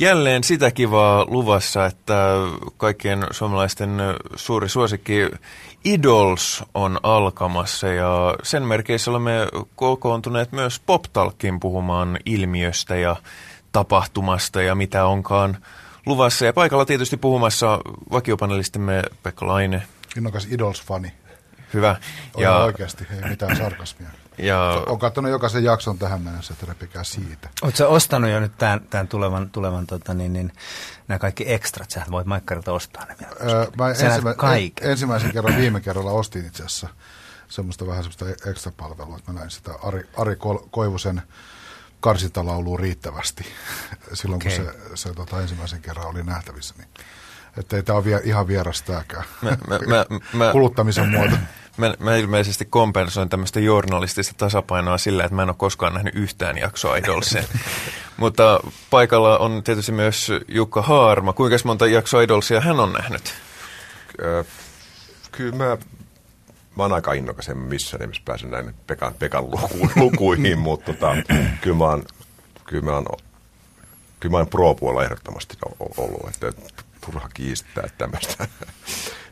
Jälleen sitä kivaa luvassa, että kaikkien suomalaisten suuri suosikki Idols on alkamassa ja sen merkeissä olemme kokoontuneet myös PopTalkin puhumaan ilmiöstä ja tapahtumasta ja mitä onkaan luvassa. Ja paikalla tietysti puhumassa vakiopanelistimme Pekka Laine. Innokas Idols-fani. Hyvä. Ja oikeasti, ei mitään sarkasmia. Ja... Olen katsonut jokaisen jakson tähän mennessä, että repikää siitä. Oletko ostanut jo nyt tämän, tämän tulevan, tulevan tota, niin, niin, nämä kaikki ekstrat? Sä voit Maikkarilta ostaa ne vielä. Öö, mä ensimmä, en, ensimmäisen kerran viime kerralla ostin itse asiassa semmoista vähän semmoista ekstra palvelua, että mä näin sitä Ari, Ari Koivusen karsintalaulua riittävästi silloin, okay. kun se, se tota, ensimmäisen kerran oli nähtävissä. Niin. Että ei tämä ole ihan vieras tämäkään mä, mä, mä, kuluttamisen muoto. Mä, mä ilmeisesti kompensoin tämmöistä journalistista tasapainoa sillä, että mä en ole koskaan nähnyt yhtään jaksoa Idolseen. Mutta paikalla on tietysti myös Jukka Haarma. Kuinka monta jaksoa Idolsia hän on nähnyt? Öö, kyllä mä, mä oon aika innokas, en missään nimessä pääse näin Pekan, Pekan lukuihin, lukuihin mutta tota, kyllä mä oon, kyllä mä oon, kyllä mä oon pro-puolella ehdottomasti ollut. Että turha kiistää tämmöistä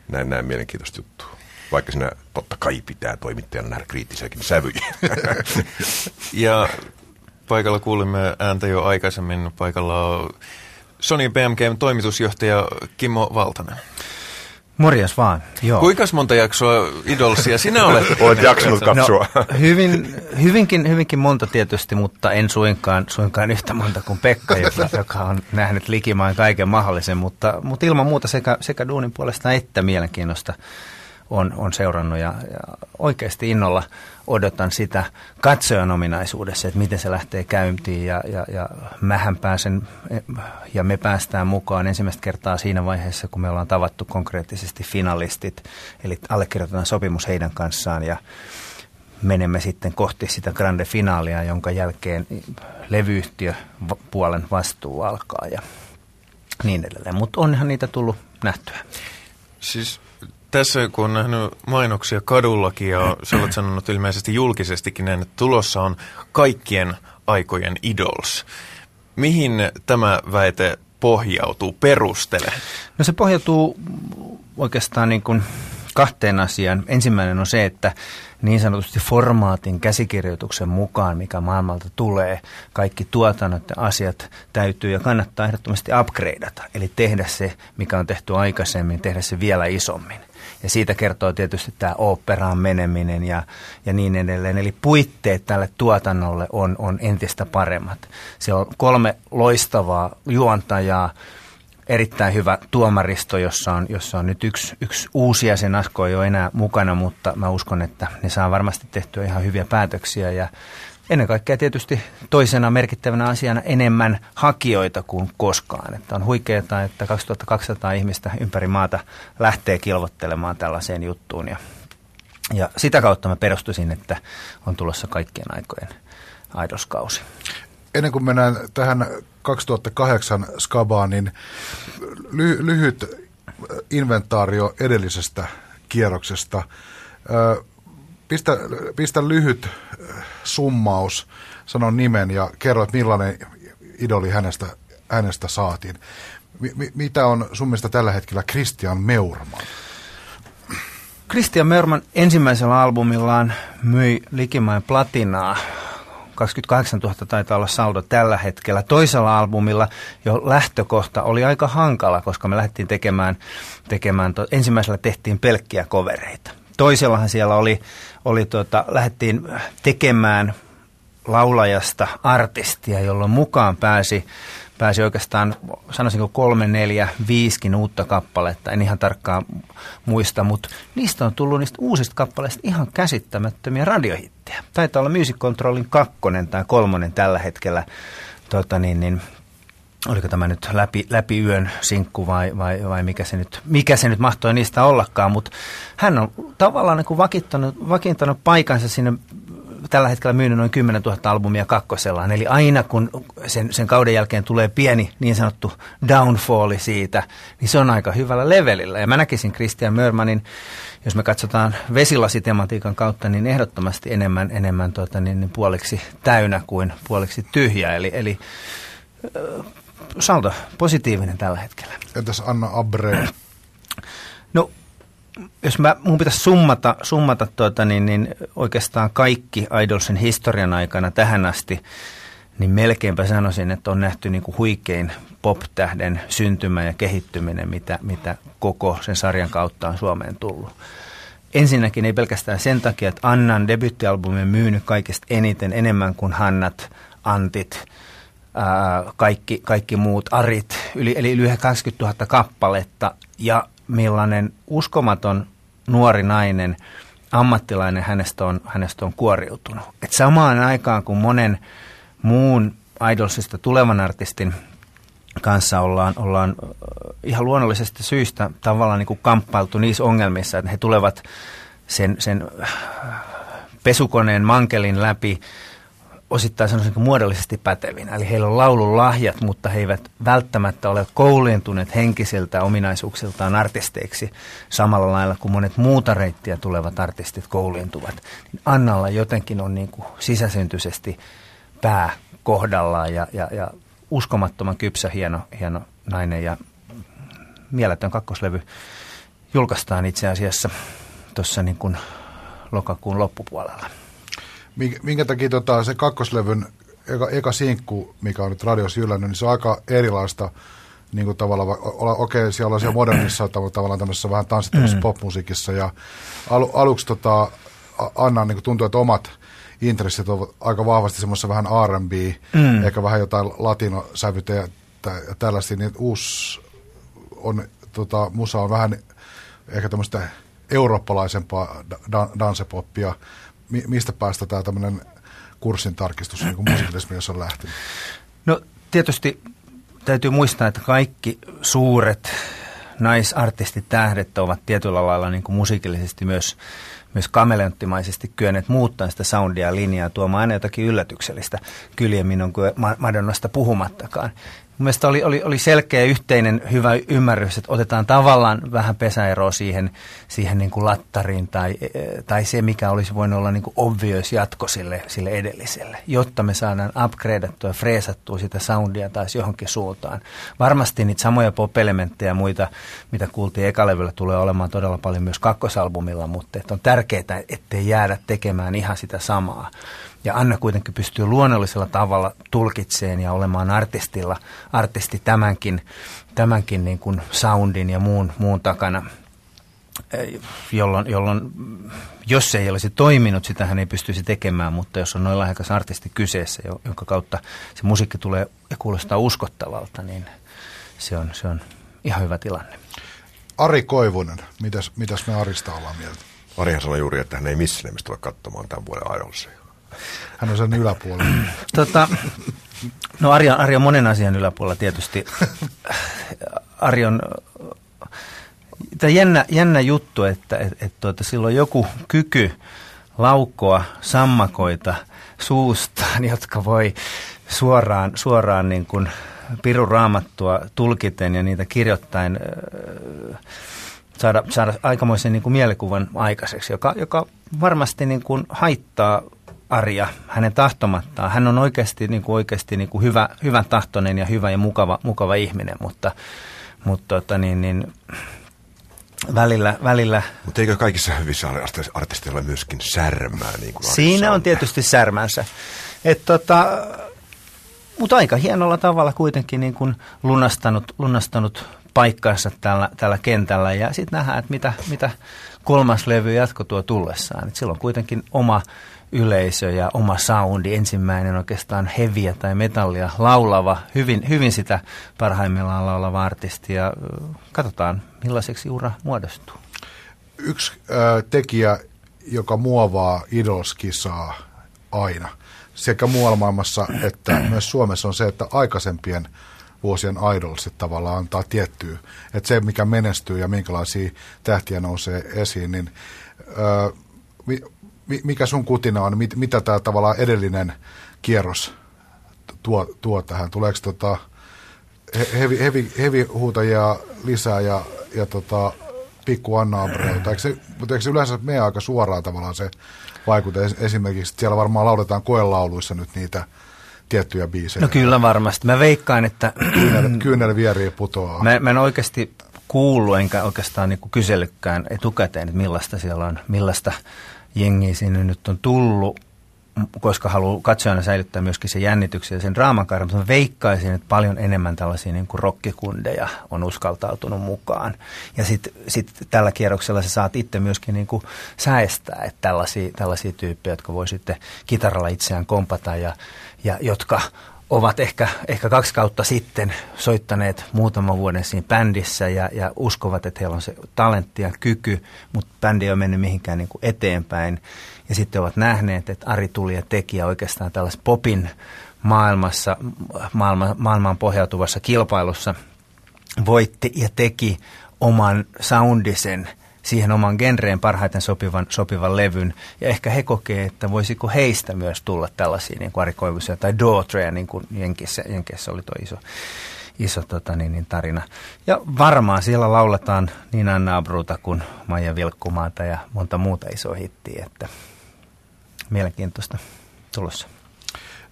näin, näin mielenkiintoista juttua vaikka siinä totta kai pitää toimittajana nähdä kriittisiäkin sävyjä. ja paikalla kuulimme ääntä jo aikaisemmin. Paikalla on Sony BMGn toimitusjohtaja Kimmo Valtanen. Morjas vaan, joo. Kuinka monta jaksoa Idolsia sinä olet? Olet jaksanut katsoa. No, hyvin, hyvinkin, hyvinkin monta tietysti, mutta en suinkaan, suinkaan yhtä monta kuin Pekka, joka, joka on nähnyt likimaan kaiken mahdollisen, mutta, mutta ilman muuta sekä, sekä duunin puolesta että mielenkiinnosta on, on seurannut ja, ja oikeasti innolla odotan sitä katsojan ominaisuudessa, että miten se lähtee käyntiin ja, ja, ja mähän pääsen ja me päästään mukaan ensimmäistä kertaa siinä vaiheessa, kun me ollaan tavattu konkreettisesti finalistit, eli allekirjoitetaan sopimus heidän kanssaan ja menemme sitten kohti sitä grande finaalia, jonka jälkeen levyyhtiö puolen vastuu alkaa ja niin edelleen. Mutta onhan niitä tullut nähtyä. Siis tässä kun on nähnyt mainoksia kadullakin ja sä olet sanonut ilmeisesti julkisestikin, että tulossa on kaikkien aikojen idols. Mihin tämä väite pohjautuu, perustele? No se pohjautuu oikeastaan niin kuin kahteen asiaan. Ensimmäinen on se, että niin sanotusti formaatin käsikirjoituksen mukaan, mikä maailmalta tulee, kaikki tuotannot ja asiat täytyy ja kannattaa ehdottomasti upgradeata. Eli tehdä se, mikä on tehty aikaisemmin, tehdä se vielä isommin. Ja siitä kertoo tietysti tämä oopperaan meneminen ja, ja niin edelleen. Eli puitteet tälle tuotannolle on, on entistä paremmat. Se on kolme loistavaa juontajaa, erittäin hyvä tuomaristo, jossa on, jossa on nyt yksi, yksi uusi jäsen, Asko ei ole enää mukana, mutta mä uskon, että ne saa varmasti tehtyä ihan hyviä päätöksiä ja ennen kaikkea tietysti toisena merkittävänä asiana enemmän hakijoita kuin koskaan. Että on huikeaa, että 2200 ihmistä ympäri maata lähtee kilvottelemaan tällaiseen juttuun. Ja, ja sitä kautta mä perustusin, että on tulossa kaikkien aikojen aidoskausi. Ennen kuin mennään tähän 2008 skabaan, niin ly- lyhyt inventaario edellisestä kierroksesta. Pistä, pistä lyhyt summaus, sanon nimen ja kerro, että millainen idoli hänestä, hänestä saatiin. M- mitä on sun mielestä tällä hetkellä Christian Meurman? Christian Meurman ensimmäisellä albumillaan myi likimain platinaa. 28 000 taitaa olla saldo tällä hetkellä. Toisella albumilla jo lähtökohta oli aika hankala, koska me lähdettiin tekemään, tekemään to, ensimmäisellä tehtiin pelkkiä kovereita. Toisellahan siellä oli, oli tota, lähdettiin tekemään laulajasta artistia, jolloin mukaan pääsi, pääsi oikeastaan, sanoisinko kolme, neljä, viiskin uutta kappaletta, en ihan tarkkaan muista, mutta niistä on tullut niistä uusista kappaleista ihan käsittämättömiä radiohittejä. Taitaa olla Music Controlin kakkonen tai kolmonen tällä hetkellä tota niin, niin, oliko tämä nyt läpi, läpi yön sinkku vai, vai, vai mikä, se nyt, mikä se nyt mahtoi niistä ollakaan, mutta hän on tavallaan niin vakiintanut, vakiintanut paikansa sinne tällä hetkellä myynyt noin 10 000 albumia kakkosellaan. Eli aina kun sen, sen kauden jälkeen tulee pieni niin sanottu downfalli siitä, niin se on aika hyvällä levelillä. Ja mä näkisin Christian Mörmanin, jos me katsotaan vesilasitematiikan kautta, niin ehdottomasti enemmän, enemmän tuota, niin, niin puoliksi täynnä kuin puoliksi tyhjä. Eli, eli saldo positiivinen tällä hetkellä. Entäs Anna Abre? No, jos mä, mun pitäisi summata, summata tuota, niin, niin oikeastaan kaikki Idolsin historian aikana tähän asti, niin melkeinpä sanoisin, että on nähty niin kuin huikein pop-tähden syntymä ja kehittyminen, mitä, mitä koko sen sarjan kautta on Suomeen tullut. Ensinnäkin ei pelkästään sen takia, että Annan debyttialbumi on myynyt kaikista eniten, enemmän kuin Hannat, Antit, ää, kaikki, kaikki muut, Arit, yli, eli yli 80 000 kappaletta ja millainen uskomaton nuori nainen, ammattilainen hänestä on, hänestä on kuoriutunut. Et samaan aikaan kun monen muun Idolsista tulevan artistin kanssa ollaan, ollaan ihan luonnollisesta syystä tavallaan niin kuin kamppailtu niissä ongelmissa, että he tulevat sen, sen pesukoneen mankelin läpi osittain sanoisin muodollisesti pätevinä. Eli heillä on laulun lahjat, mutta he eivät välttämättä ole kouliintuneet henkisiltä ominaisuuksiltaan artisteiksi samalla lailla kuin monet muuta reittiä tulevat artistit kouliintuvat. Annalla jotenkin on niin kuin sisäsyntyisesti pää kohdallaan ja, ja, ja uskomattoman kypsä, hieno, hieno nainen ja mieletön kakkoslevy julkaistaan itse asiassa tuossa niin lokakuun loppupuolella. Minkä, minkä takia tota, se kakkoslevyn eka, eka sinkku, mikä on nyt radios jyllännyt, niin se on aika erilaista niin kuin tavallaan, okei, okay, siellä on siellä modernissa tavallaan tämmöisessä vähän tanssittavassa mm. popmusiikissa, ja al, aluksi tota, Anna niin tuntuu, että omat intressit ovat aika vahvasti semmoisessa vähän R&B, mm. eikä vähän jotain latinosävytä ja, ja tällaista, niin uusi on, tota, musa on vähän ehkä tämmöistä eurooppalaisempaa da- dansepoppia. Mi- mistä päästä tämä tämmöinen kurssin tarkistus niin musiikillisessa on lähtenyt? No tietysti täytyy muistaa, että kaikki suuret naisartistit tähdet ovat tietyllä lailla niin kuin musiikillisesti myös myös kameleonttimaisesti kyenneet muuttaa sitä soundia ja linjaa, tuomaan aina jotakin yllätyksellistä kyljemmin on kuin Madonnasta puhumattakaan. Mielestäni oli, oli, oli selkeä yhteinen hyvä ymmärrys, että otetaan tavallaan vähän pesäeroa siihen, siihen niin kuin lattariin tai, tai se, mikä olisi voinut olla niin kuin obvious jatko sille, sille edelliselle, jotta me saadaan upgradeattua ja freesattua sitä soundia taas johonkin suuntaan. Varmasti niitä samoja pop-elementtejä ja muita, mitä kuultiin ekalevyllä, tulee olemaan todella paljon myös kakkosalbumilla, mutta on tärkeää, ettei jäädä tekemään ihan sitä samaa. Ja Anna kuitenkin pystyy luonnollisella tavalla tulkitseen ja olemaan artistilla, artisti tämänkin, tämänkin niin kuin soundin ja muun, muun takana, jolloin, jolloin jos se ei olisi toiminut, sitä hän ei pystyisi tekemään, mutta jos on noin lahjakas artisti kyseessä, jonka kautta se musiikki tulee ja kuulostaa uskottavalta, niin se on, se on ihan hyvä tilanne. Ari Koivunen, mitäs, mitäs me Arista ollaan mieltä? Arihan sanoi juuri, että hän ei missään nimessä tule katsomaan tämän vuoden Idolsia. Hän on sen yläpuolella. tota, no on, Ari on monen asian yläpuolella tietysti. Ari on tämä jännä, jännä juttu, että et, et, tuota, silloin joku kyky laukkoa sammakoita suustaan, jotka voi suoraan, suoraan niin kuin pirun raamattua tulkiten ja niitä kirjoittain saada, saada aikamoisen niin kuin mielikuvan aikaiseksi, joka, joka varmasti niin kuin haittaa Arja hänen tahtomattaan. Hän on oikeasti, niin kuin oikeasti niin kuin hyvä, hyvän tahtoinen ja hyvä ja mukava, mukava ihminen, mutta, mutta tota, niin, niin, välillä... välillä mutta eikö kaikissa hyvissä artisteilla myöskin särmää? Niin kuin Siinä on tietysti särmänsä. Et, tota, mutta aika hienolla tavalla kuitenkin niin kuin lunastanut, lunastanut paikkansa tällä, tällä kentällä ja sitten nähdään, että mitä, mitä kolmas levy jatko tuo tullessaan. Et silloin kuitenkin oma yleisö ja oma soundi, ensimmäinen oikeastaan heviä tai metallia laulava, hyvin, hyvin sitä parhaimmillaan laulava artisti. Ja katsotaan millaiseksi ura muodostuu. Yksi äh, tekijä, joka muovaa idolskisaa aina, sekä muualla maailmassa että myös Suomessa on se, että aikaisempien vuosien idolsit tavallaan antaa tiettyä, että se mikä menestyy ja minkälaisia tähtiä nousee esiin, niin äh, mikä sun kutina on, mit, mitä tämä tavallaan edellinen kierros tuo, tuo tähän? Tuleeko tota hevi, hevi, hevi huutajia lisää ja, ja tota, pikku Anna Abreuta? Eikö se, mutta eikö se yleensä mene aika suoraan tavallaan se vaikute? Esimerkiksi siellä varmaan lauletaan koelauluissa nyt niitä, tiettyjä biisejä? No kyllä varmasti. Mä veikkaan, että... Kyynel, kyynel vierii putoaa. Mä, mä en oikeasti kuullut enkä oikeastaan niin kysellykään etukäteen, että millaista siellä on, millaista jengiä sinne nyt on tullut koska haluaa katsojana säilyttää myöskin sen jännityksen ja sen draaman mutta mä veikkaisin, että paljon enemmän tällaisia niin kuin rockikundeja on uskaltautunut mukaan. Ja sitten sit tällä kierroksella sä saat itse myöskin niin kuin säästää, että tällaisia, tällaisia tyyppejä, jotka voi sitten kitaralla itseään kompata ja, ja jotka ovat ehkä, ehkä kaksi kautta sitten soittaneet muutaman vuoden siinä bändissä ja, ja uskovat, että heillä on se talentti ja kyky, mutta bändi ei ole mennyt mihinkään niin kuin eteenpäin. Ja sitten ovat nähneet, että Ari tuli ja teki oikeastaan tällaisessa popin maailmassa, maailma, maailmaan pohjautuvassa kilpailussa voitti ja teki oman soundisen siihen oman genreen parhaiten sopivan, sopivan levyn. Ja ehkä he kokee, että voisiko heistä myös tulla tällaisia niin kuin tai Daughtreja, niin kuin Jenkissä, Jenkissä oli tuo iso, iso tota, niin, niin, tarina. Ja varmaan siellä lauletaan niin Anna Abruta kuin Maija Vilkkumaata ja monta muuta isoa hittiä, että mielenkiintoista tulossa.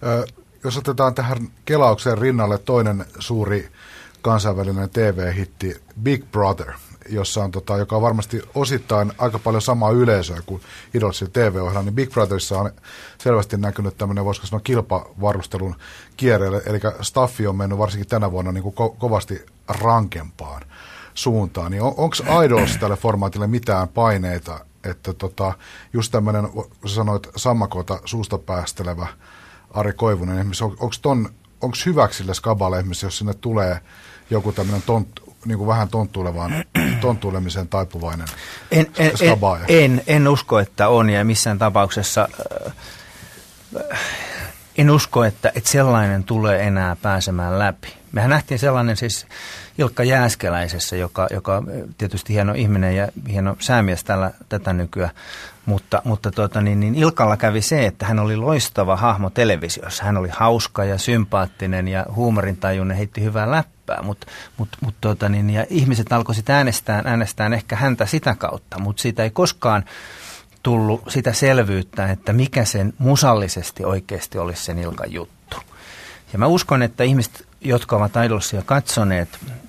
Ö, jos otetaan tähän kelaukseen rinnalle toinen suuri kansainvälinen TV-hitti Big Brother, jossa on, tota, joka on varmasti osittain aika paljon samaa yleisöä kuin Idolsin TV-ohjelma, niin Big Brotherissa on selvästi näkynyt tämmöinen, voisiko sanoa, kilpavarustelun kierreelle, eli staffi on mennyt varsinkin tänä vuonna niin kuin ko- kovasti rankempaan suuntaan. Niin on, onko Idols tälle formaatille mitään paineita että tota, just tämmöinen, sanoit sammakota suusta päästelevä Ari Koivunen, on, onko ton, onko hyväksi sille skaballe jos sinne tulee joku tämmöinen tont, niin kuin vähän tonttuilevaan, tonttuilemiseen taipuvainen en, en, en, en, en usko, että on ja missään tapauksessa äh, en usko, että, että sellainen tulee enää pääsemään läpi. Mehän nähtiin sellainen siis Ilkka Jääskeläisessä, joka, joka tietysti hieno ihminen ja hieno säämies tällä, tätä nykyään. Mutta, mutta tuota, niin, niin Ilkalla kävi se, että hän oli loistava hahmo televisiossa. Hän oli hauska ja sympaattinen ja huumorintajuinen, heitti hyvää läppää. Mut, mut, mut, tuota, niin, ja ihmiset alkoivat äänestää, äänestää ehkä häntä sitä kautta, mutta siitä ei koskaan tullut sitä selvyyttä, että mikä sen musallisesti oikeasti olisi sen Ilkan juttu. Ja mä uskon, että ihmiset jotka ovat Idolsia katsoneet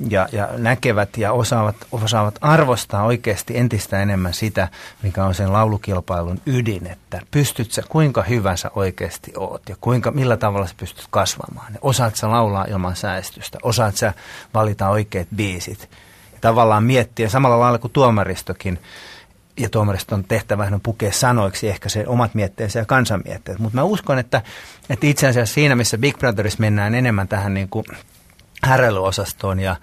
ja, ja näkevät ja osaavat, osaavat arvostaa oikeasti entistä enemmän sitä, mikä on sen laulukilpailun ydin, että pystyt sä, kuinka hyvä sä oikeasti oot ja kuinka, millä tavalla sä pystyt kasvamaan. Ja osaat sä laulaa ilman säästystä, osaat sä valita oikeat biisit. Ja tavallaan miettiä samalla lailla kuin tuomaristokin, ja tuomariston tehtävä on pukea sanoiksi ehkä se omat mietteensä ja kansan mietteet. Mutta mä uskon, että, että itse asiassa siinä, missä Big Brotherissa mennään enemmän tähän niin kuin härälyosastoon ja,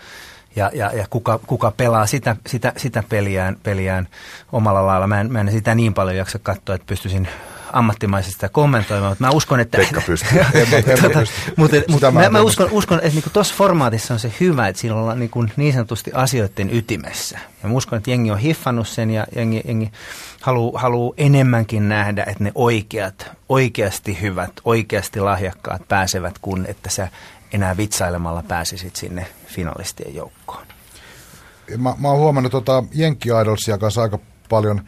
ja, ja, ja kuka, kuka pelaa sitä, sitä, sitä peliään, peliään omalla lailla. Mä en, mä en sitä niin paljon jaksa katsoa, että pystyisin ammattimaisesti kommentoimaan, mutta mä uskon, että... Pekka pystyy. tota, mutta, mutta mä, mä uskon, uskon, että niin tuossa formaatissa on se hyvä, että siinä ollaan niin, kuin niin sanotusti asioiden ytimessä. Ja mä uskon, että jengi on hiffannut sen ja jengi, jengi haluaa haluu enemmänkin nähdä, että ne oikeat, oikeasti hyvät, oikeasti lahjakkaat pääsevät, kun että sä enää vitsailemalla pääsisit sinne finalistien joukkoon. Mä, mä oon huomannut tota Jenkki Idolsia kanssa aika paljon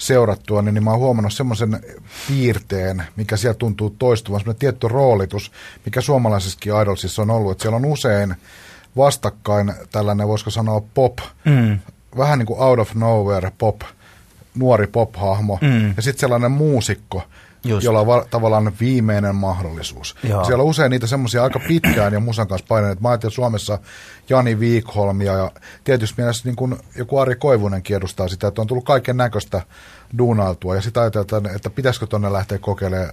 seurattua, niin, niin mä oon huomannut semmoisen piirteen, mikä siellä tuntuu toistuvan, semmoinen tietty roolitus, mikä suomalaisissakin idolsissa on ollut, että siellä on usein vastakkain tällainen, voisiko sanoa pop, mm. vähän niin kuin out of nowhere pop, nuori pop-hahmo, mm. ja sitten sellainen muusikko, Just. jolla on va- tavallaan viimeinen mahdollisuus. Joo. Siellä on usein niitä semmoisia aika pitkään ja musan kanssa paineet. Mä ajattelin, että Suomessa Jani Viikholmia ja tietysti mielessä niin kuin joku Ari Koivunen kiedustaa sitä, että on tullut kaiken näköistä duunailtua ja sitä ajatellaan, että pitäisikö tuonne lähteä kokeilemaan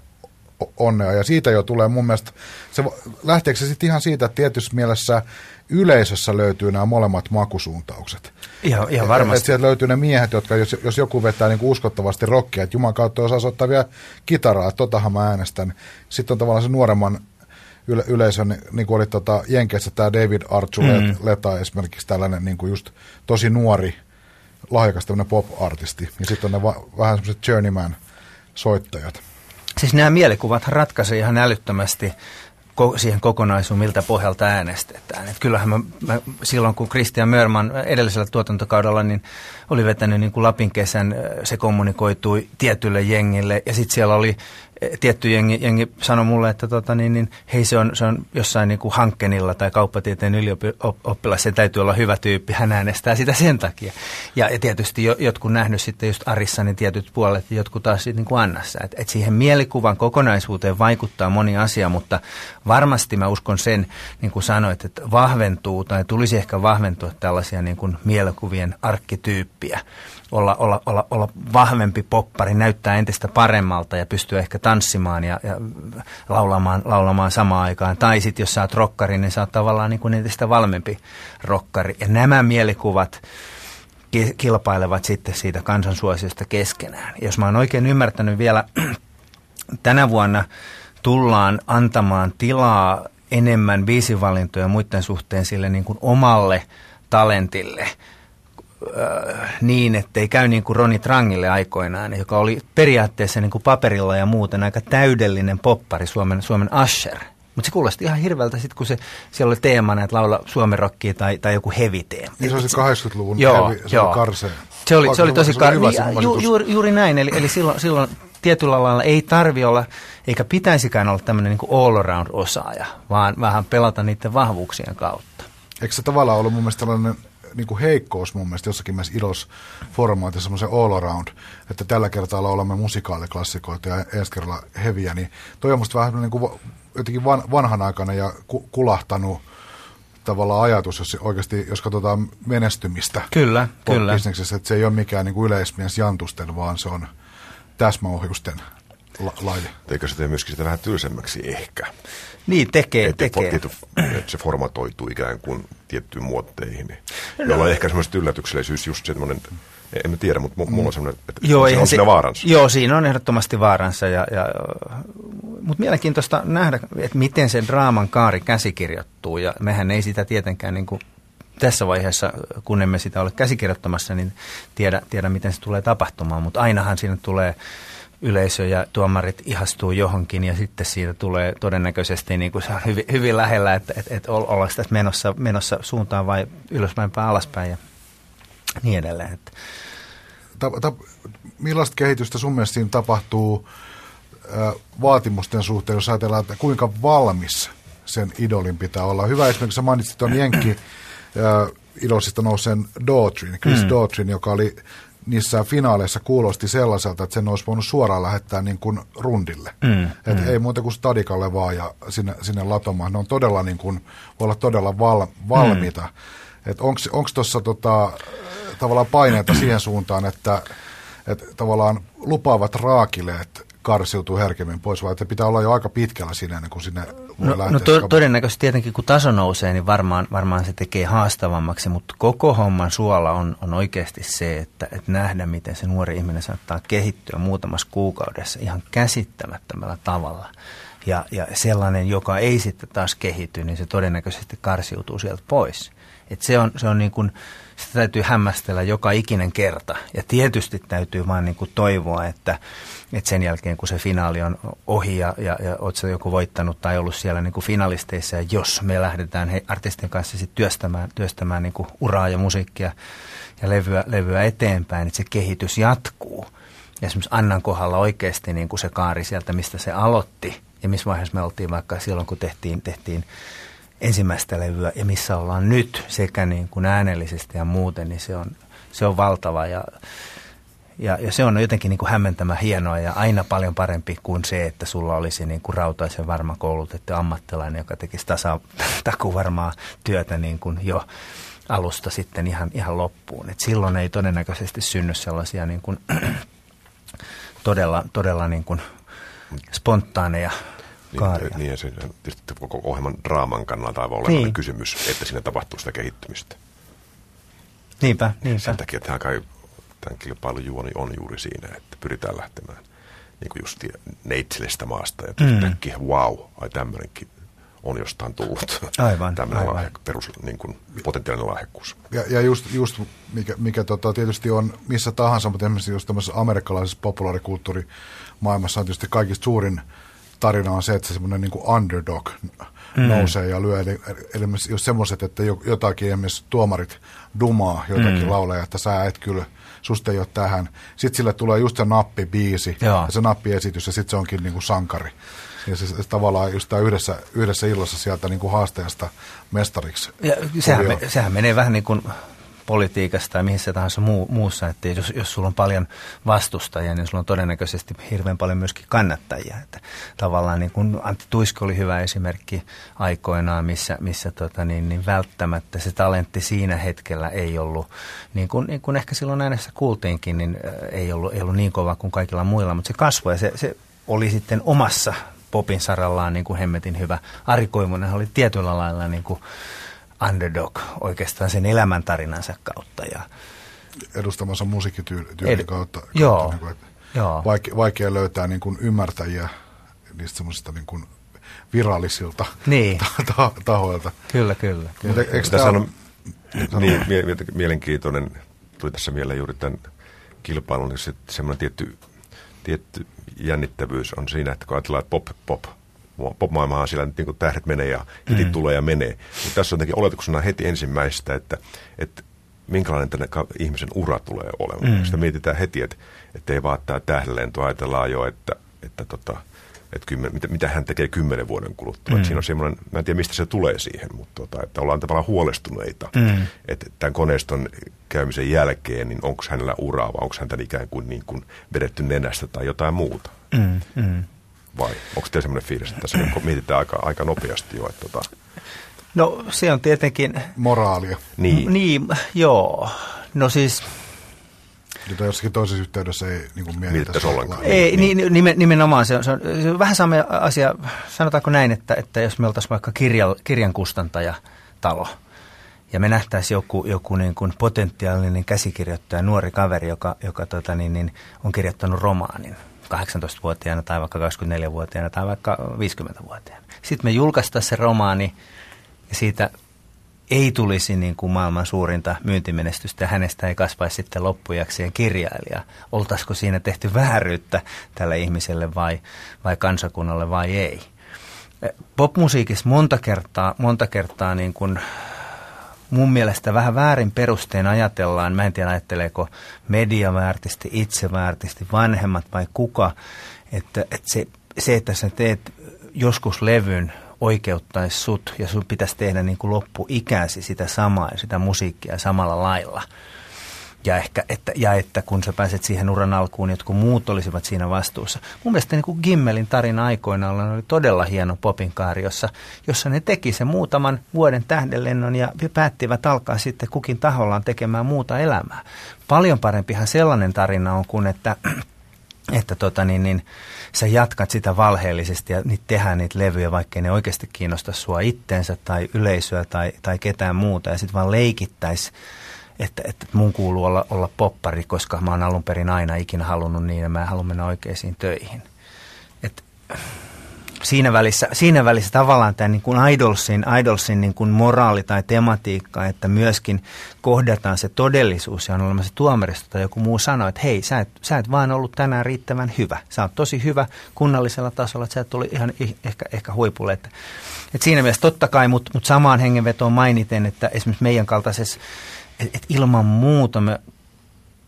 onnea. Ja siitä jo tulee mun mielestä, se, lähteekö se sitten ihan siitä, että tietysti mielessä yleisössä löytyy nämä molemmat makusuuntaukset. Ihan, ihan varmasti. Että sieltä löytyy ne miehet, jotka jos, jos joku vetää niin uskottavasti rockia, että Juman kautta osaa soittaa vielä kitaraa, että totahan mä äänestän. Sitten on tavallaan se nuoremman yle, yleisön, niin kuin oli tota Jenkeissä tämä David Archuleta mm. esimerkiksi tällainen niin kuin just tosi nuori, lahjakas tämmöinen pop-artisti. Ja sitten on ne va, vähän semmoiset journeyman-soittajat. Siis nämä mielikuvat ratkaisevat ihan älyttömästi siihen kokonaisuun, miltä pohjalta äänestetään. Et kyllähän mä, mä, silloin, kun Christian Mörman edellisellä tuotantokaudella niin oli vetänyt niin kuin Lapin kesän, se kommunikoitui tietylle jengille ja sitten siellä oli tietty jengi, jengi sanoi mulle, että tota, niin, niin, hei se on, se on jossain niin kuin Hankkenilla tai kauppatieteen ylioppilas, se täytyy olla hyvä tyyppi, hän äänestää sitä sen takia. Ja, ja tietysti jo, jotkut nähnyt sitten just Arissa niin tietyt puolet ja jotkut taas niin kuin Annassa. Et, et siihen mielikuvan kokonaisuuteen vaikuttaa moni asia, mutta varmasti mä uskon sen, niin kuin sanoit, että vahventuu tai tulisi ehkä vahventua tällaisia niin kuin mielikuvien arkkityyppiä olla, olla, olla, olla vahvempi poppari, näyttää entistä paremmalta ja pystyy ehkä tanssimaan ja, ja laulamaan, laulamaan samaan aikaan. Tai sitten jos sä oot rokkari, niin sä oot tavallaan niin kuin entistä valmempi rokkari. Ja nämä mielikuvat kilpailevat sitten siitä kansansuosiosta keskenään. Jos mä oon oikein ymmärtänyt vielä, tänä vuonna tullaan antamaan tilaa enemmän biisivalintoja muiden suhteen sille niin kuin omalle talentille – äh, niin, ettei käy niin kuin Roni Trangille aikoinaan, joka oli periaatteessa niin kuin paperilla ja muuten aika täydellinen poppari, Suomen, Suomen Asher. Mutta se kuulosti ihan hirveältä sitten, kun se, siellä oli teemana, että laula suomen rockia tai, tai joku heavy teema. Niin se oli se 80-luvun joo, heavy, se joo. oli. Se oli, se oli tosi kar... Niin, ju, juuri, juuri näin, eli, eli silloin, silloin tietyllä lailla ei tarvi olla, eikä pitäisikään olla tämmöinen niin all-around-osaaja, vaan vähän pelata niiden vahvuuksien kautta. Eikö se tavallaan ollut mun mielestä tällainen niin kuin heikkous mun mielestä jossakin mielessä idos-formaatissa semmoisen all around, että tällä kertaa olemme musikaaliklassikoita ja ensi kerralla heviä, niin toi on musta vähän niin kuin jotenkin van, ja ku, kulahtanut tavallaan ajatus, jos oikeasti, jos katsotaan menestymistä. Kyllä, kyllä. Että se ei ole mikään niin kuin yleismies jantusten, vaan se on täsmäohjusten la- laji. Eikö se tee myöskin sitä vähän tylsemmäksi ehkä? Niin, tekee, että tekee. Tietty, että se formatoituu ikään kuin tiettyyn muotteihin, niin, jolla on ehkä semmoista yllätyksellisyys just semmoinen, en mä tiedä, mutta mulla on semmoinen, että joo, se on siinä vaaransa. Joo, siinä on ehdottomasti vaaransa, ja, ja, mutta mielenkiintoista nähdä, että miten se draaman kaari käsikirjoittuu, ja mehän ei sitä tietenkään niin kuin tässä vaiheessa, kun emme sitä ole käsikirjoittamassa, niin tiedä, tiedä miten se tulee tapahtumaan, mutta ainahan siinä tulee yleisö ja tuomarit ihastuu johonkin ja sitten siitä tulee todennäköisesti niin kuin se on hyvin, hyvin lähellä, että, että, että ollaanko tässä menossa, menossa suuntaan vai ylöspäin päin alaspäin ja niin edelleen. Että. Ta, ta, millaista kehitystä sun mielestä siinä tapahtuu äh, vaatimusten suhteen, jos ajatellaan, että kuinka valmis sen idolin pitää olla? Hyvä esimerkiksi sä mainitsit tuon Jenkki idolsista nouseen Daughtrin, Chris mm. Daughtrin, joka oli niissä finaaleissa kuulosti sellaiselta, että sen olisi voinut suoraan lähettää niin kuin rundille. Mm, Et mm. Ei muuta kuin stadikalle vaan ja sinne, sinne latomaan. Ne on todella niin kuin, voi olla todella val, valmiita. Mm. Onko tuossa tota, tavallaan paineita siihen suuntaan, että, että tavallaan lupaavat raakileet karsiutuu herkemmin pois, vai että pitää olla jo aika pitkällä siinä ennen kuin sinne voi no, no to, todennäköisesti tietenkin kun taso nousee, niin varmaan, varmaan se tekee haastavammaksi, mutta koko homman suola on, on oikeasti se, että, että nähdä, miten se nuori ihminen saattaa kehittyä muutamassa kuukaudessa ihan käsittämättömällä tavalla. Ja, ja sellainen, joka ei sitten taas kehity, niin se todennäköisesti karsiutuu sieltä pois. Et se on, se on niin kuin, sitä täytyy hämmästellä joka ikinen kerta. Ja tietysti täytyy vaan niin kuin toivoa, että, että sen jälkeen kun se finaali on ohi ja, ja, ja oot joku voittanut tai ollut siellä niin kuin finalisteissa, ja jos me lähdetään he, artistien kanssa sit työstämään, työstämään niin kuin uraa ja musiikkia ja levyä, levyä eteenpäin, että se kehitys jatkuu. Ja esimerkiksi Annan kohdalla oikeasti niin kuin se kaari sieltä, mistä se aloitti, ja missä vaiheessa me oltiin vaikka silloin, kun tehtiin, tehtiin ensimmäistä levyä ja missä ollaan nyt sekä niin kuin äänellisesti ja muuten, niin se on, se on valtava ja, ja, ja se on jotenkin niin kuin hämmentämä hienoa ja aina paljon parempi kuin se, että sulla olisi niin kuin rautaisen varma koulutettu ammattilainen, joka tekisi tasa, takuvarmaa työtä niin kuin jo alusta sitten ihan, ihan loppuun. Et silloin ei todennäköisesti synny sellaisia niin kuin, todella, todella niin kuin spontaaneja kaaria. Niin, niin se tietysti koko ohjelman draaman kannalta aivan olennainen niin. kysymys, että siinä tapahtuu sitä kehittymistä. Niinpä, niinpä. Sen takia että kai tämän kilpailun juoni on juuri siinä, että pyritään lähtemään niin kuin just neitselestä maasta ja mm. yhtäkkiä, wow, ai tämmöinenkin on jostain tullut. Aivan, Tämmöinen aivan. Lahja, perus, niin kuin, potentiaalinen lahjakkuus. Ja, ja just, just mikä, mikä tota, tietysti on missä tahansa, mutta esimerkiksi just tämmöisessä amerikkalaisessa populaarikulttuurimaailmassa on tietysti kaikista suurin tarina on se, että se semmoinen niin underdog mm. nousee ja lyö. Eli, eli jos semmoiset, että jotakin esimerkiksi tuomarit dumaa jotakin mm. lauleja, että sä et kyllä, susta ei ole tähän. Sitten sille tulee just se nappibiisi Joo. ja se nappiesitys ja sitten se onkin niin kuin sankari. Ja se, se tavallaan just tämä yhdessä, yhdessä illassa sieltä niin kuin haastajasta mestariksi. Ja sehän, me, sehän menee vähän niin kuin politiikasta tai mihin se tahansa muu, muussa, että jos, jos sulla on paljon vastustajia, niin sulla on todennäköisesti hirveän paljon myöskin kannattajia. Että tavallaan niin kuin Antti Tuisko oli hyvä esimerkki aikoinaan, missä, missä tota niin, niin välttämättä se talentti siinä hetkellä ei ollut, niin kuin, niin kuin ehkä silloin äänessä kuultiinkin, niin ei ollut, ei ollut niin kova kuin kaikilla muilla, mutta se kasvoi ja se, se oli sitten omassa popin sarallaan niin kuin hemmetin hyvä. Ari Koivunen oli tietyllä lailla niin kuin underdog oikeastaan sen elämäntarinansa kautta. Ja Edustamassa musiikkityylin kautta. kautta joo, niin kuin, joo. Vaikea, vaikea löytää niin kuin ymmärtäjiä niistä semmoisista niin kuin virallisilta niin. tahoilta. Kyllä, kyllä. kyllä. Mutta eikö tässä on niin, mielenkiintoinen, tuli tässä mieleen juuri tämän kilpailun, niin se, semmoinen tietty, tietty jännittävyys on siinä, että kun ajatellaan, että pop, pop popmaailmahan siellä nyt niin kuin tähdet menee ja hitit mm. tulee ja menee. Mutta tässä on jotenkin oletuksena heti ensimmäistä, että, että minkälainen tänne ihmisen ura tulee olemaan. Mm. Sitä mietitään heti, että, että ei vaan tämä tähdelento, ajatellaan jo, että, että tota, että kymmen, mitä, mitä hän tekee kymmenen vuoden kuluttua. Mm. siinä on semmoinen, mä en tiedä mistä se tulee siihen, mutta tota, että ollaan tavallaan huolestuneita, mm. että tämän koneiston käymisen jälkeen, niin onko hänellä uraa vai onko häntä ikään kuin, niin kuin vedetty nenästä tai jotain muuta. Mm. Mm vai onko teillä sellainen fiilis, että tässä mietitään aika, aika nopeasti jo? Että tota... No se on tietenkin... Moraalia. Niin. Niin, joo. No siis... Jota jossakin toisessa yhteydessä ei niin kuin mietitä ollenkaan. Ei, niin. Nimen, nimenomaan. Se on, se, on, se on vähän sama asia, sanotaanko näin, että, että jos me oltaisiin vaikka kirja, kirjan kustantaja talo, ja me nähtäisiin joku, joku niin kuin potentiaalinen käsikirjoittaja, nuori kaveri, joka, joka tota niin, niin, on kirjoittanut romaanin. 18-vuotiaana tai vaikka 24-vuotiaana tai vaikka 50-vuotiaana. Sitten me julkaistaan se romaani ja siitä ei tulisi niin kuin maailman suurinta myyntimenestystä ja hänestä ei kasvaisi sitten loppujakseen kirjailija. Oltaisiko siinä tehty vääryyttä tälle ihmiselle vai, vai kansakunnalle vai ei? Popmusiikissa monta kertaa, monta kertaa niin kuin mun mielestä vähän väärin perustein ajatellaan, mä en tiedä ajatteleeko media väärtisti, itse väärtisti, vanhemmat vai kuka, että, että se, se, että sä teet joskus levyn oikeuttaisi sut ja sun pitäisi tehdä niin kuin loppuikäsi sitä samaa ja sitä musiikkia samalla lailla – ja, ehkä, että, ja että kun sä pääset siihen uran alkuun, jotkut muut olisivat siinä vastuussa. Mun mielestä niin kuin Gimmelin tarina aikoinaan oli todella hieno popinkaari, jossa, jossa ne teki sen muutaman vuoden tähdenlennon ja päättivät alkaa sitten kukin tahollaan tekemään muuta elämää. Paljon parempihan sellainen tarina on kuin, että että tota niin, niin, sä jatkat sitä valheellisesti ja niitä tehdään niitä levyjä, vaikkei ne oikeasti kiinnosta sua itteensä tai yleisöä tai, tai ketään muuta ja sitten vaan leikittäisi että, että mun kuuluu olla, olla poppari, koska mä oon alun perin aina ikinä halunnut niin ja mä haluan mennä oikeisiin töihin. Et, siinä, välissä, siinä välissä tavallaan tämä niin kuin idolsin, idolsin niin kuin moraali tai tematiikka, että myöskin kohdataan se todellisuus ja on olemassa tuomaristo tai joku muu sanoo, että hei, sä et, sä et vaan ollut tänään riittävän hyvä. Sä oot tosi hyvä kunnallisella tasolla, että sä et ollut ihan ehkä, ehkä huipulle. Että, että siinä mielessä totta kai, mutta mut samaan hengenvetoon mainiten, että esimerkiksi meidän kaltaisessa et, et ilman muuta me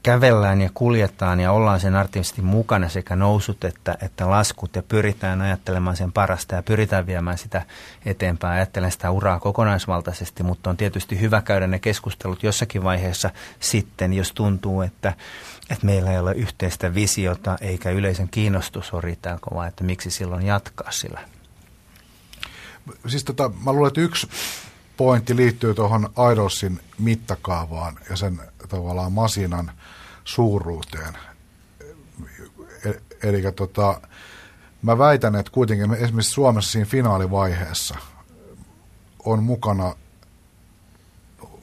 kävellään ja kuljetaan ja ollaan sen artistin mukana sekä nousut että, että laskut ja pyritään ajattelemaan sen parasta ja pyritään viemään sitä eteenpäin. Ajattelen sitä uraa kokonaisvaltaisesti, mutta on tietysti hyvä käydä ne keskustelut jossakin vaiheessa sitten, jos tuntuu, että, että meillä ei ole yhteistä visiota eikä yleisen kiinnostus ole riittääkö vaan, että miksi silloin jatkaa sillä. Siis tota, mä luulen, että yksi pointti liittyy tuohon Idolsin mittakaavaan ja sen tavallaan masinan suuruuteen. E, eli tota, mä väitän, että kuitenkin esimerkiksi Suomessa siinä finaalivaiheessa on mukana,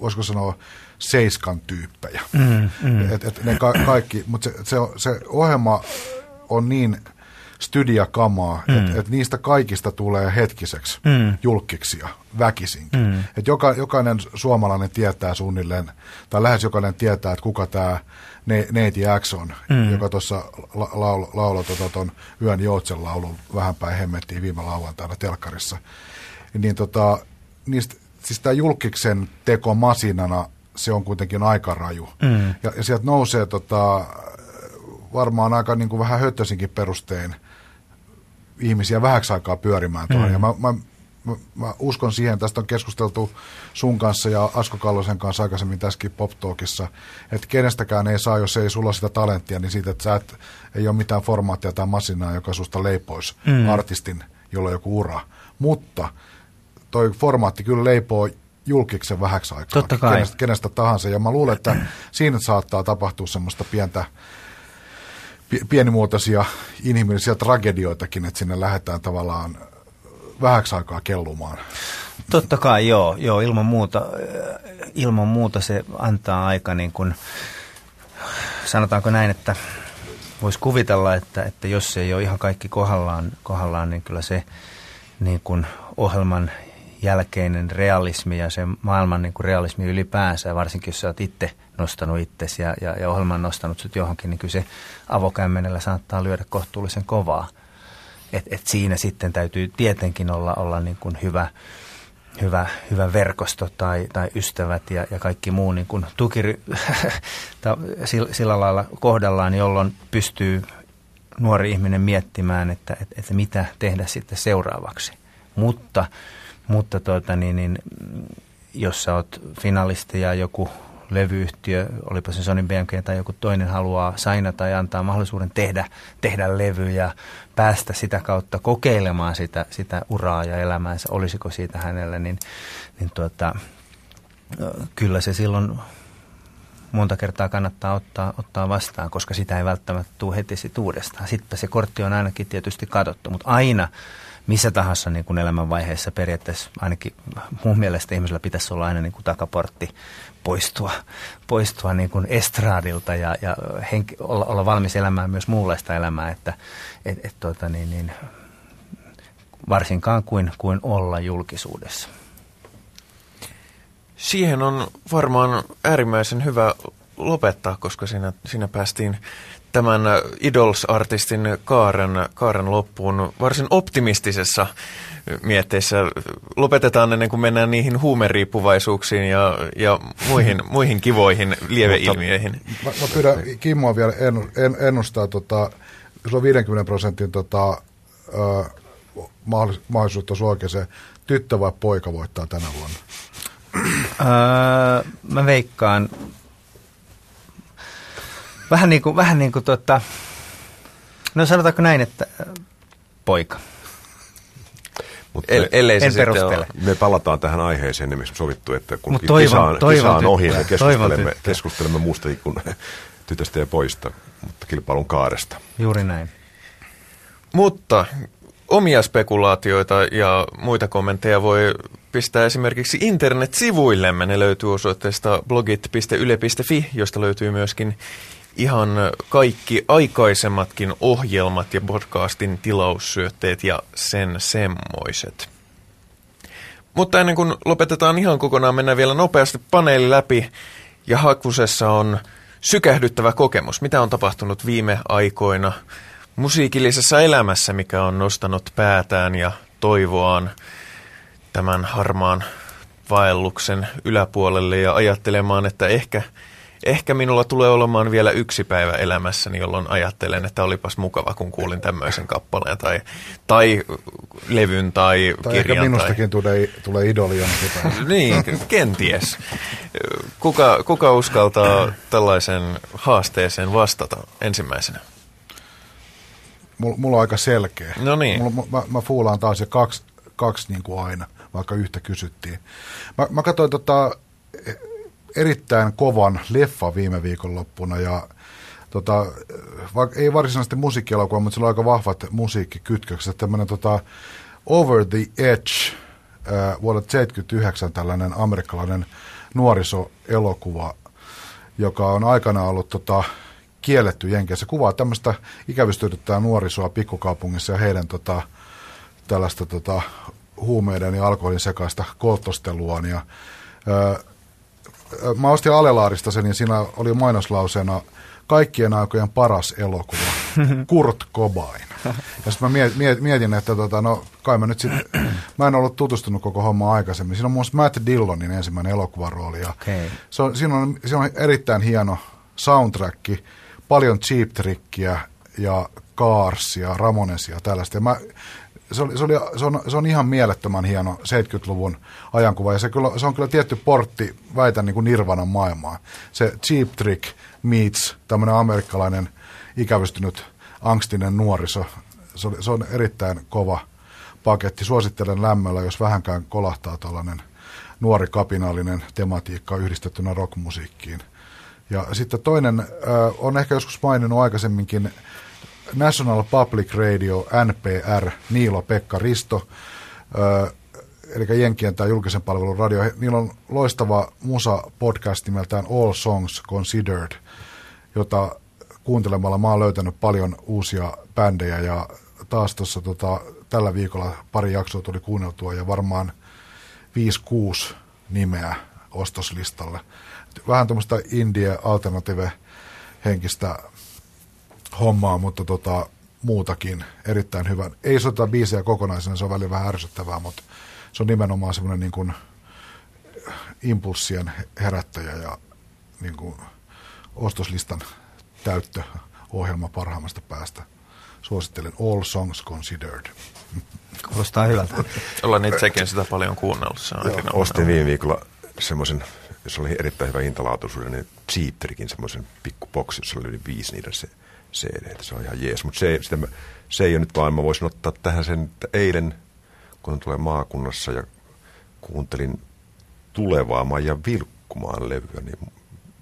voisiko sanoa, seiskan tyyppejä. Mm, mm. Et, et ne ka- kaikki, mutta se, se, se ohjelma on niin studiakamaa, mm. että et niistä kaikista tulee hetkiseksi mm. julkiksia väkisinkin. Mm. Et joka, jokainen suomalainen tietää suunnilleen, tai lähes jokainen tietää, että kuka tämä Neiti X on, mm. joka tuossa lauloi la, la, tota ton Yön Joutsen laulun vähän päin hemmettiin viime lauantaina telkkarissa. Niin tota, niistä, siis tämä julkiksen teko masinana, se on kuitenkin aika raju. Mm. Ja, ja sieltä nousee tota, varmaan aika niin kuin vähän höttöisinkin perustein ihmisiä vähäksi aikaa pyörimään tuohon. Mm. Ja mä, mä, mä, mä uskon siihen, tästä on keskusteltu sun kanssa ja Asko Kallosen kanssa aikaisemmin tässäkin Pop Talkissa, että kenestäkään ei saa, jos ei sulla sitä talenttia, niin siitä, että sä et, ei ole mitään formaattia tai masinaa, joka susta leipoisi mm. artistin, jolla on joku ura. Mutta toi formaatti kyllä leipoo julkiksen vähäksi aikaa. Totta kai. Kenestä, kenestä tahansa. Ja mä luulen, että siinä saattaa tapahtua semmoista pientä pienimuotoisia inhimillisiä tragedioitakin, että sinne lähdetään tavallaan vähäksi aikaa kellumaan. Totta kai, joo, joo ilman, muuta, ilman muuta se antaa aika niin kuin, sanotaanko näin, että voisi kuvitella, että, että jos se ei ole ihan kaikki kohdallaan, kohdallaan niin kyllä se niin kuin ohjelman jälkeinen realismi ja se maailman niin kuin realismi ylipäänsä, varsinkin jos sä oot itse nostanut itsesi ja, ja, ja ohjelman nostanut sut johonkin, niin kyllä se avokämmenellä saattaa lyödä kohtuullisen kovaa. Et, et siinä sitten täytyy tietenkin olla, olla niin kuin hyvä, hyvä, hyvä verkosto tai, tai ystävät ja, ja kaikki muu niin kuin sillä, sillä lailla kohdallaan, jolloin pystyy nuori ihminen miettimään, että, että, että mitä tehdä sitten seuraavaksi. Mutta mutta tuota, niin, niin, jos sä oot finalisti ja joku levyyhtiö, olipa se Sony BMG tai joku toinen haluaa sainata ja antaa mahdollisuuden tehdä, tehdä levy ja päästä sitä kautta kokeilemaan sitä, sitä uraa ja elämäänsä, olisiko siitä hänelle, niin, niin tuota, kyllä se silloin monta kertaa kannattaa ottaa, ottaa vastaan, koska sitä ei välttämättä tule heti sit uudestaan. Sitten se kortti on ainakin tietysti kadottu, mutta aina missä tahansa niin kuin elämänvaiheessa periaatteessa ainakin mun mielestä ihmisellä pitäisi olla aina niin kuin takaportti poistua, poistua niin kuin estraadilta ja, ja henki, olla, olla valmis elämään myös muunlaista elämää, että et, et, tuota, niin, niin, varsinkaan kuin, kuin olla julkisuudessa. Siihen on varmaan äärimmäisen hyvä lopettaa, koska siinä, siinä päästiin tämän Idols-artistin kaaren, kaaren loppuun varsin optimistisessa mietteessä. Lopetetaan ennen kuin mennään niihin huumeriippuvaisuuksiin ja, ja muihin, muihin kivoihin lieveilmiöihin. Mä, mä pyydän Kimmoa vielä en, en, ennustaa, tota, jos on 50 prosentin tota, ö, mahdollisuus tuossa oikein, tyttö vai poika voittaa tänä vuonna? Öö, mä veikkaan Vähän niin kuin, vähän niin kuin tota, no sanotaanko näin, että poika. Mutta El, ellei se en perustele. me palataan tähän aiheeseen, niin sovittu, että kun toivon, kisa, on, toivon kisa on ohi, me keskustelemme, keskustelemme muusta kuin tytöstä ja poista, mutta kilpailun kaaresta. Juuri näin. Mutta omia spekulaatioita ja muita kommentteja voi pistää esimerkiksi internetsivuillemme. Ne löytyy osoitteesta blogit.yle.fi, josta löytyy myöskin ihan kaikki aikaisemmatkin ohjelmat ja podcastin tilaussyötteet ja sen semmoiset. Mutta ennen kuin lopetetaan ihan kokonaan, mennään vielä nopeasti paneeli läpi. Ja Hakusessa on sykähdyttävä kokemus. Mitä on tapahtunut viime aikoina musiikillisessa elämässä, mikä on nostanut päätään ja toivoaan tämän harmaan vaelluksen yläpuolelle ja ajattelemaan, että ehkä – ehkä minulla tulee olemaan vielä yksi päivä elämässäni, jolloin ajattelen, että olipas mukava, kun kuulin tämmöisen kappaleen tai, tai levyn tai, tai kirjan. Ehkä minustakin tai... tulee, tulee idolia. niin, kenties. Kuka, kuka uskaltaa tällaisen haasteeseen vastata ensimmäisenä? Mulla, mulla on aika selkeä. No niin. Mulla, mä, mä fuulaan taas jo kaksi, kaksi niin kuin aina, vaikka yhtä kysyttiin. Mä, mä katsoin tota, erittäin kovan leffa viime viikonloppuna ja tota, vaikka ei varsinaisesti musiikkielokuva, mutta sillä on aika vahvat musiikkikytkökset. Tämmöinen tota, Over the Edge äh, vuodelta 79 tällainen amerikkalainen nuorisoelokuva, joka on aikana ollut tota, kielletty Jenkeissä. Kuvaa tämmöistä ikävystydyttää nuorisoa pikkukaupungissa ja heidän tota, tällaista tota, huumeiden ja alkoholin sekaista koltosteluaan. Ja, ää, mä ostin Alelaarista sen, ja siinä oli mainoslauseena kaikkien aikojen paras elokuva, Kurt Cobain. Ja sitten mä mietin, että tota, no kai mä nyt sit, mä en ollut tutustunut koko homma aikaisemmin. Siinä on muun Matt Dillonin ensimmäinen elokuvarooli. Ja okay. se on, siinä, on, siinä on erittäin hieno soundtrack, paljon cheap trickiä ja Cars ja Ramonesia ja tällaista. Ja mä, se, oli, se, oli, se, on, se on ihan mielettömän hieno 70-luvun ajankuva, ja se, kyllä, se on kyllä tietty portti, väitän, niin kuin Nirvanan maailmaa. Se Cheap Trick meets tämmöinen amerikkalainen ikävystynyt angstinen nuoriso, se, oli, se on erittäin kova paketti. Suosittelen lämmöllä, jos vähänkään kolahtaa tällainen nuori kapinallinen tematiikka yhdistettynä rockmusiikkiin. Ja sitten toinen, äh, on ehkä joskus maininnut aikaisemminkin, National Public Radio, NPR, Niilo Pekka Risto, eli Jenkien tämä julkisen palvelun radio. Niillä on loistava musa-podcast nimeltään All Songs Considered, jota kuuntelemalla mä oon löytänyt paljon uusia bändejä ja taas tuossa tota, tällä viikolla pari jaksoa tuli kuunneltua ja varmaan 5-6 nimeä ostoslistalle. Vähän tuommoista indie alternative henkistä hommaa, mutta tota, muutakin erittäin hyvän. Ei sota biisejä kokonaisena, se on välillä vähän ärsyttävää, mutta se on nimenomaan semmoinen niin kuin impulssien herättäjä ja niin kuin ostoslistan täyttöohjelma parhaimmasta päästä. Suosittelen All Songs Considered. Kuulostaa hyvältä. Ollaan itsekin sitä paljon kuunnellut. Se on Joo, ostin viime viikolla semmoisen, jos oli erittäin hyvä hintalaatuisuuden, niin Cheaterikin semmoisen pikkuboksi, jossa oli yli viisi niiden se cd Se on ihan jees, mutta se, sitä mä, se ei ole nyt vaan, mä voisin ottaa tähän sen, että eilen, kun tulee maakunnassa ja kuuntelin tulevaa Maija Vilkkumaan levyä, niin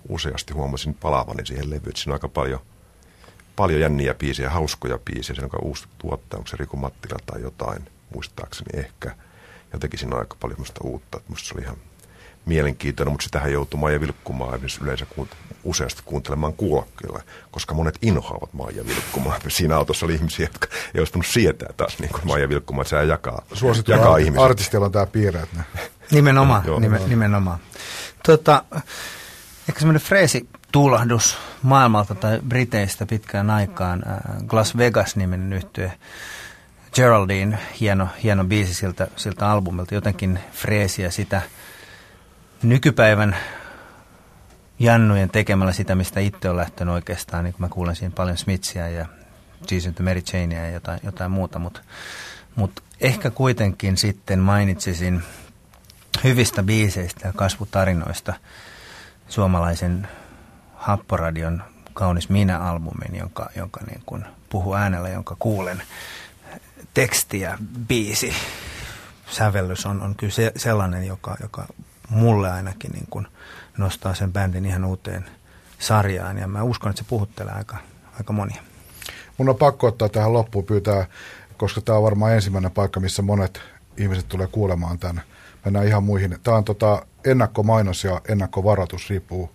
useasti huomasin palavani siihen levyyn, siinä on aika paljon, paljon jänniä biisejä, hauskoja biisejä, se on uusi tuottaja, onko se Riku Mattila tai jotain, muistaakseni ehkä. Jotenkin siinä on aika paljon uutta, että musta se oli ihan mielenkiintoinen, mutta sitähän joutuu Maija Vilkkumaan yleensä kuunt- useasti kuuntelemaan kuulokkeilla, koska monet inhoavat Maija Vilkkumaa. Siinä autossa oli ihmisiä, jotka ei olisi voinut sietää taas niin kuin Maija Vilkkumaa, että se jakaa, jakaa ihmisiä. artistilla on tämä piirre. Että ne. Nimenomaan, Joo, nime, nimenomaan. Tuota, ehkä semmoinen freesi tuulahdus maailmalta tai Briteistä pitkään aikaan, äh, Glass Vegas-niminen yhtye, Geraldine, hieno, hieno biisi siltä, siltä albumilta, jotenkin freesiä sitä nykypäivän jannujen tekemällä sitä, mistä itse on lähtenyt oikeastaan, niin kun mä kuulen siinä paljon Smithsia ja Jason Mary Janea ja jotain, jotain muuta, mutta mut ehkä kuitenkin sitten mainitsisin hyvistä biiseistä ja kasvutarinoista suomalaisen Happoradion Kaunis minä-albumin, jonka, jonka niin kuin puhuu äänellä, jonka kuulen teksti ja biisi. Sävellys on, on kyllä se, sellainen, joka, joka mulle ainakin niin kuin nostaa sen bändin ihan uuteen sarjaan. Ja mä uskon, että se puhuttelee aika, aika monia. Mun on pakko ottaa tähän loppuun pyytää, koska tämä on varmaan ensimmäinen paikka, missä monet ihmiset tulee kuulemaan tämän. Mennään ihan muihin. Tämä on tota ennakkomainos ja ennakkovaroitus, riippuu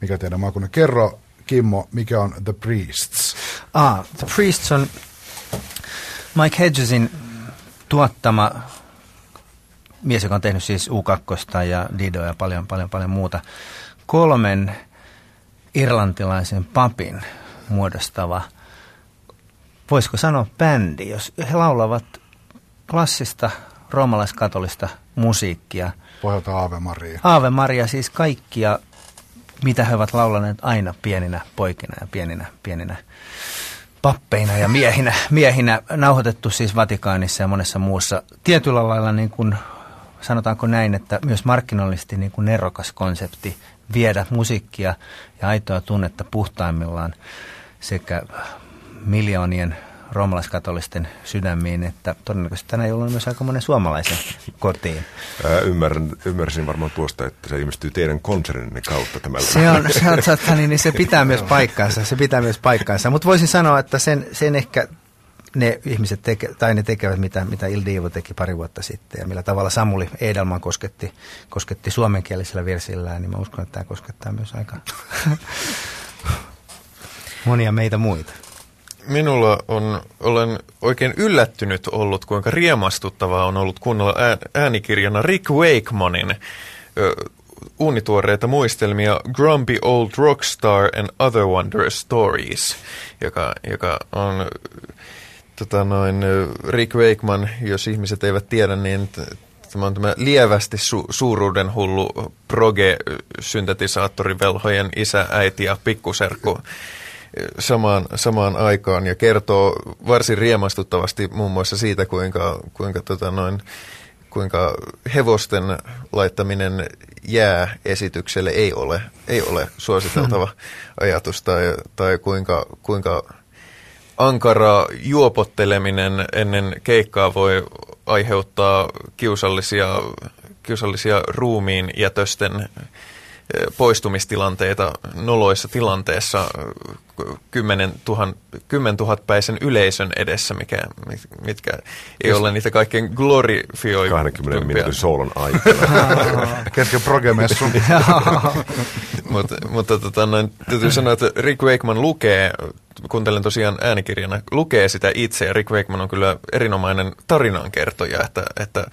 mikä teidän maakunnan. Kerro Kimmo, mikä on The Priests? Ah, The Priests on Mike Hedgesin tuottama mies, joka on tehnyt siis U2 ja Dido ja paljon, paljon, paljon muuta. Kolmen irlantilaisen papin muodostava, voisiko sanoa bändi, jos he laulavat klassista roomalaiskatolista musiikkia. Pohjalta Aave Maria. Aave Maria, siis kaikkia, mitä he ovat laulaneet aina pieninä poikina ja pieninä, pieninä pappeina ja miehinä, miehinä nauhoitettu siis Vatikaanissa ja monessa muussa. Tietyllä lailla niin kuin, sanotaanko näin, että myös markkinoillisesti niin kuin nerokas konsepti viedä musiikkia ja aitoa tunnetta puhtaimmillaan sekä miljoonien roomalaiskatolisten sydämiin, että todennäköisesti tänä jouluna myös aika monen suomalaisen kotiin. Ää, ymmärrän, ymmärsin varmaan tuosta, että se ilmestyy teidän konserninne kautta tämä. Se on, se, on totta, niin, niin se pitää myös paikkaansa, se pitää myös paikkaansa, mutta voisin sanoa, että sen, sen ehkä ne ihmiset teke, tai ne tekevät, mitä, mitä Il Divo teki pari vuotta sitten ja millä tavalla Samuli Edelman kosketti, kosketti suomenkielisellä versillään, niin mä uskon, että tämä koskettaa myös aika monia meitä muita. Minulla on, olen oikein yllättynyt ollut, kuinka riemastuttavaa on ollut kuunnella äänikirjana Rick Wakemanin ö, uunituoreita muistelmia Grumpy Old Rockstar and Other Wondrous Stories, joka, joka on tota noin, Rick Wakeman, jos ihmiset eivät tiedä, niin tämä on tämä lievästi su- suuruuden hullu proge-syntetisaattorivelhojen isä, äiti ja pikkuserkku samaan, samaan aikaan. Ja kertoo varsin riemastuttavasti muun muassa siitä, kuinka, kuinka, tota noin, kuinka hevosten laittaminen jää esitykselle ei ole, ei ole suositeltava ajatus tai, tai kuinka, kuinka ankara juopotteleminen ennen keikkaa voi aiheuttaa kiusallisia, kiusallisia ruumiin jätösten poistumistilanteita noloissa tilanteessa kymmenen tuhan, kymmentuhatpäisen yleisön edessä, mikä, mitkä ei Just, ole niitä kaikkein glorifioivimpia. 20 minuutin soolon aikana. Kesken progemessun. mutta mutta tota, noin, täytyy sanoa, että Rick Wakeman lukee, kuuntelen tosiaan äänikirjana, lukee sitä itse, ja Rick Wakeman on kyllä erinomainen tarinankertoja, että, että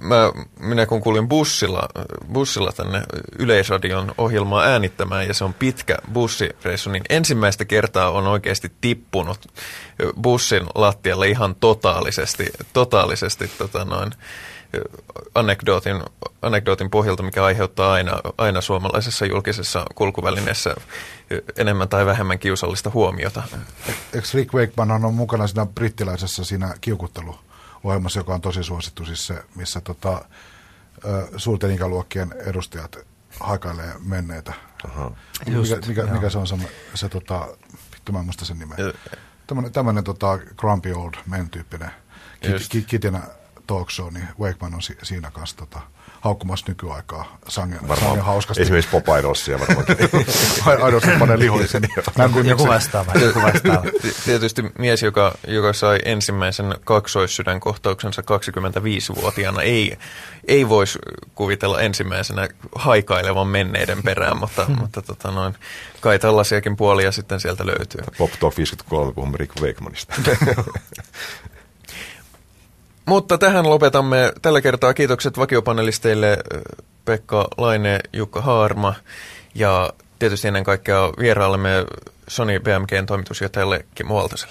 mä, minä kun kuulin bussilla, bussilla tänne Yleisradion ohjelmaa äänittämään ja se on pitkä bussireissu, niin ensimmäistä kertaa on oikeasti tippunut bussin lattialle ihan totaalisesti, totaalisesti tota noin, anekdootin, anekdootin pohjalta, mikä aiheuttaa aina, aina suomalaisessa julkisessa kulkuvälineessä enemmän tai vähemmän kiusallista huomiota. Eikö Rick Wakeman on mukana siinä brittiläisessä siinä kiukuttelu? ohjelmassa, joka on tosi suosittu, siis se, missä tota, suurten ikäluokkien edustajat haikailee menneitä. Aha. Just, mikä, mikä, mikä se on se, se tota, vittu mä en muista sen nimen. Tämmöinen, tämmöinen tota, grumpy old men tyyppinen kit, kitinä talk show, niin Wakeman on si, siinä kanssa tota, haukkumassa nykyaikaa sangen, sangen hauskasti. Esimerkiksi Pop Idolsia varmaankin. Idolsia panee lihollisen. joku vastaava. Joku vastaava. Tietysti mies, joka, joka sai ensimmäisen kaksoissydänkohtauksensa 25-vuotiaana, ei, ei voisi kuvitella ensimmäisenä haikailevan menneiden perään, mutta, mutta tota noin, kai tällaisiakin puolia sitten sieltä löytyy. Pop Talk 53, puhumme Rick Wakemanista. Mutta tähän lopetamme tällä kertaa. Kiitokset vakiopanelisteille Pekka Laine, Jukka Haarma ja tietysti ennen kaikkea vieraallemme Sony BMGn toimitusjohtajalle Kimmo Valtaselle.